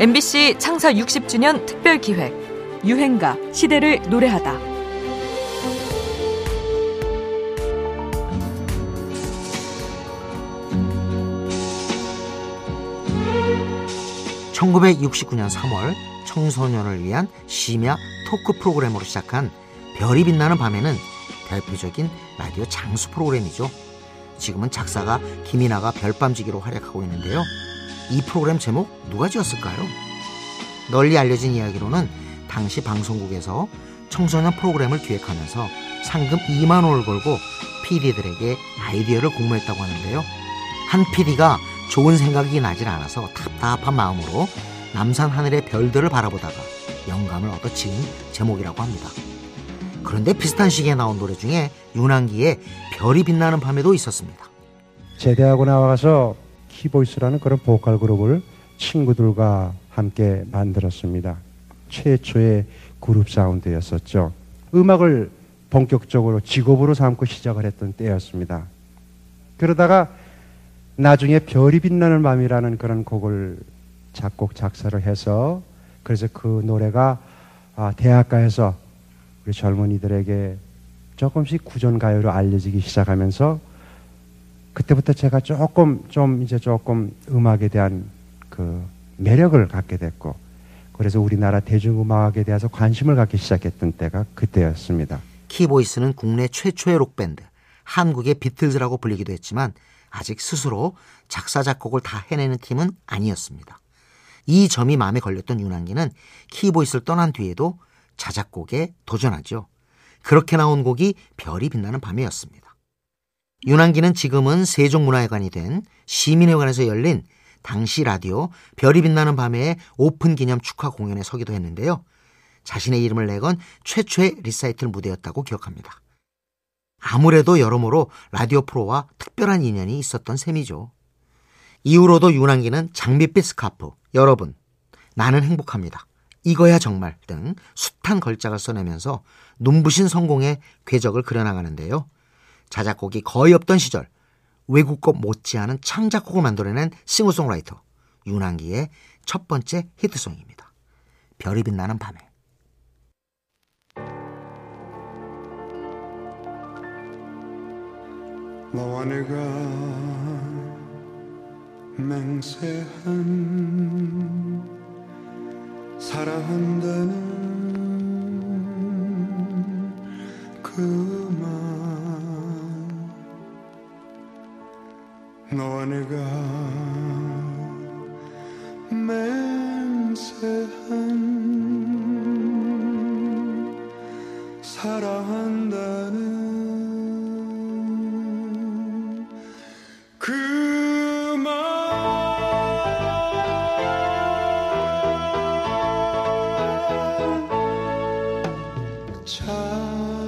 MBC 창사 60주년 특별 기획 유행가 시대를 노래하다. (1969년 3월) 청소년을 위한 심야 토크 프로그램으로 시작한 별이 빛나는 밤에는 대표적인 라디오 장수 프로그램이죠. 지금은 작사가 김이나가 별밤지기로 활약하고 있는데요. 이 프로그램 제목 누가 지었을까요? 널리 알려진 이야기로는 당시 방송국에서 청소년 프로그램을 기획하면서 상금 2만 원을 걸고 PD들에게 아이디어를 공모했다고 하는데요. 한 PD가 좋은 생각이 나질 않아서 답답한 마음으로 남산 하늘의 별들을 바라보다가 영감을 얻어 지은 제목이라고 합니다. 그런데 비슷한 시기에 나온 노래 중에 윤한기의 별이 빛나는 밤에도 있었습니다. 제대하고 나와서 키보이스라는 그런 보컬 그룹을 친구들과 함께 만들었습니다. 최초의 그룹 사운드였었죠. 음악을 본격적으로 직업으로 삼고 시작을 했던 때였습니다. 그러다가 나중에 별이 빛나는 밤이라는 그런 곡을 작곡 작사를 해서 그래서 그 노래가 아, 대학가에서 우리 젊은이들에게 조금씩 구전 가요로 알려지기 시작하면서 그때부터 제가 조금 좀 이제 조금 음악에 대한 그 매력을 갖게 됐고 그래서 우리나라 대중음악에 대해서 관심을 갖기 시작했던 때가 그때였습니다. 키보이스는 국내 최초의 록밴드, 한국의 비틀즈라고 불리기도 했지만 아직 스스로 작사 작곡을 다 해내는 팀은 아니었습니다. 이 점이 마음에 걸렸던 윤한기는 키보이스를 떠난 뒤에도 자작곡에 도전하죠. 그렇게 나온 곡이 별이 빛나는 밤에였습니다. 윤항기는 지금은 세종문화회관이 된 시민회관에서 열린 당시 라디오 별이 빛나는 밤의 오픈 기념 축하 공연에 서기도 했는데요. 자신의 이름을 내건 최초의 리사이틀 무대였다고 기억합니다. 아무래도 여러모로 라디오 프로와 특별한 인연이 있었던 셈이죠. 이후로도 윤한기는 장밋빛 스카프, 여러분, 나는 행복합니다. 이거야 정말 등 숱한 걸작을 써내면서 눈부신 성공의 궤적을 그려나가는데요. 자작곡이 거의 없던 시절 외국곡 못지않은 창작곡을 만들어낸 싱어송라이터 윤한기의 첫 번째 히트송입니다. 별이 빛나는 밤에 너와 내가 맹세한 사랑한다는 그 너와 내가 맹세한 사랑한다는 그말 차